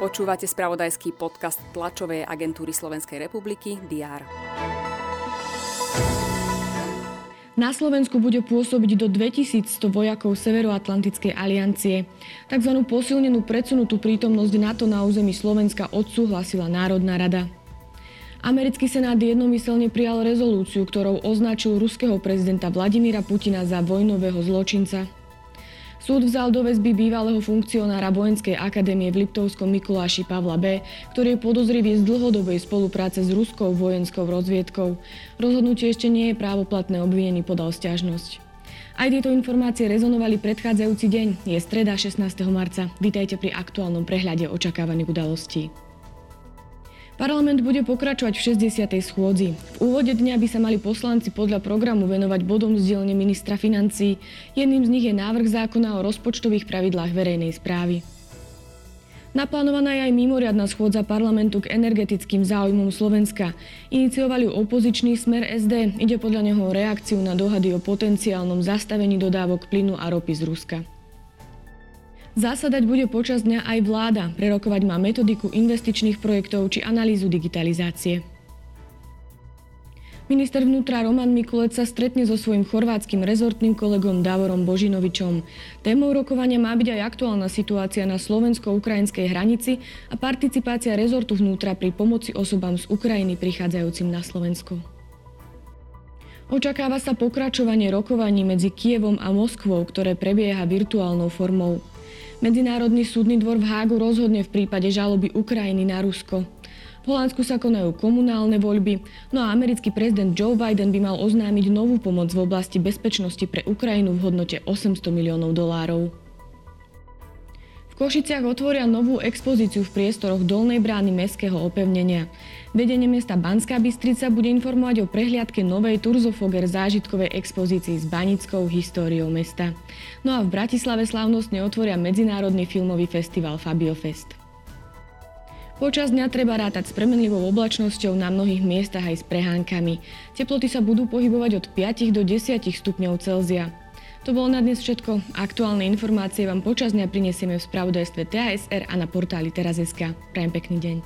Počúvate spravodajský podcast tlačovej agentúry Slovenskej republiky DR. Na Slovensku bude pôsobiť do 2100 vojakov Severoatlantickej aliancie. Takzvanú posilnenú predsunutú prítomnosť NATO na území Slovenska odsúhlasila Národná rada. Americký senát jednomyselne prijal rezolúciu, ktorou označil ruského prezidenta Vladimíra Putina za vojnového zločinca. Súd vzal do väzby bývalého funkcionára Vojenskej akadémie v Liptovskom Mikuláši Pavla B., ktorý je podozrivý z dlhodobej spolupráce s ruskou vojenskou rozviedkou. Rozhodnutie ešte nie je právoplatné, obvinený podal stiažnosť. Aj tieto informácie rezonovali predchádzajúci deň. Je streda 16. marca. Vítajte pri aktuálnom prehľade očakávaných udalostí. Parlament bude pokračovať v 60. schôdzi. V úvode dňa by sa mali poslanci podľa programu venovať bodom z ministra financí. Jedným z nich je návrh zákona o rozpočtových pravidlách verejnej správy. Naplánovaná je aj mimoriadná schôdza parlamentu k energetickým záujmom Slovenska. Iniciovali ju opozičný smer SD. Ide podľa neho o reakciu na dohady o potenciálnom zastavení dodávok plynu a ropy z Ruska. Zásadať bude počas dňa aj vláda. Prerokovať má metodiku investičných projektov či analýzu digitalizácie. Minister vnútra Roman Mikulec sa stretne so svojím chorvátskym rezortným kolegom Davorom Božinovičom. Témou rokovania má byť aj aktuálna situácia na slovensko-ukrajinskej hranici a participácia rezortu vnútra pri pomoci osobám z Ukrajiny prichádzajúcim na Slovensko. Očakáva sa pokračovanie rokovaní medzi Kievom a Moskvou, ktoré prebieha virtuálnou formou. Medzinárodný súdny dvor v Hágu rozhodne v prípade žaloby Ukrajiny na Rusko. V Holandsku sa konajú komunálne voľby, no a americký prezident Joe Biden by mal oznámiť novú pomoc v oblasti bezpečnosti pre Ukrajinu v hodnote 800 miliónov dolárov. Košiciach otvoria novú expozíciu v priestoroch dolnej brány mestského opevnenia. Vedenie mesta Banská Bystrica bude informovať o prehliadke novej Turzofoger zážitkovej expozícii s banickou históriou mesta. No a v Bratislave slávnostne otvoria Medzinárodný filmový festival Fabiofest. Počas dňa treba rátať s premenlivou oblačnosťou na mnohých miestach aj s prehánkami. Teploty sa budú pohybovať od 5 do 10 stupňov Celzia. To bolo na dnes všetko. Aktuálne informácie vám počas dňa prinesieme v spravodajstve TASR a na portáli teraz.sk. Prajem pekný deň.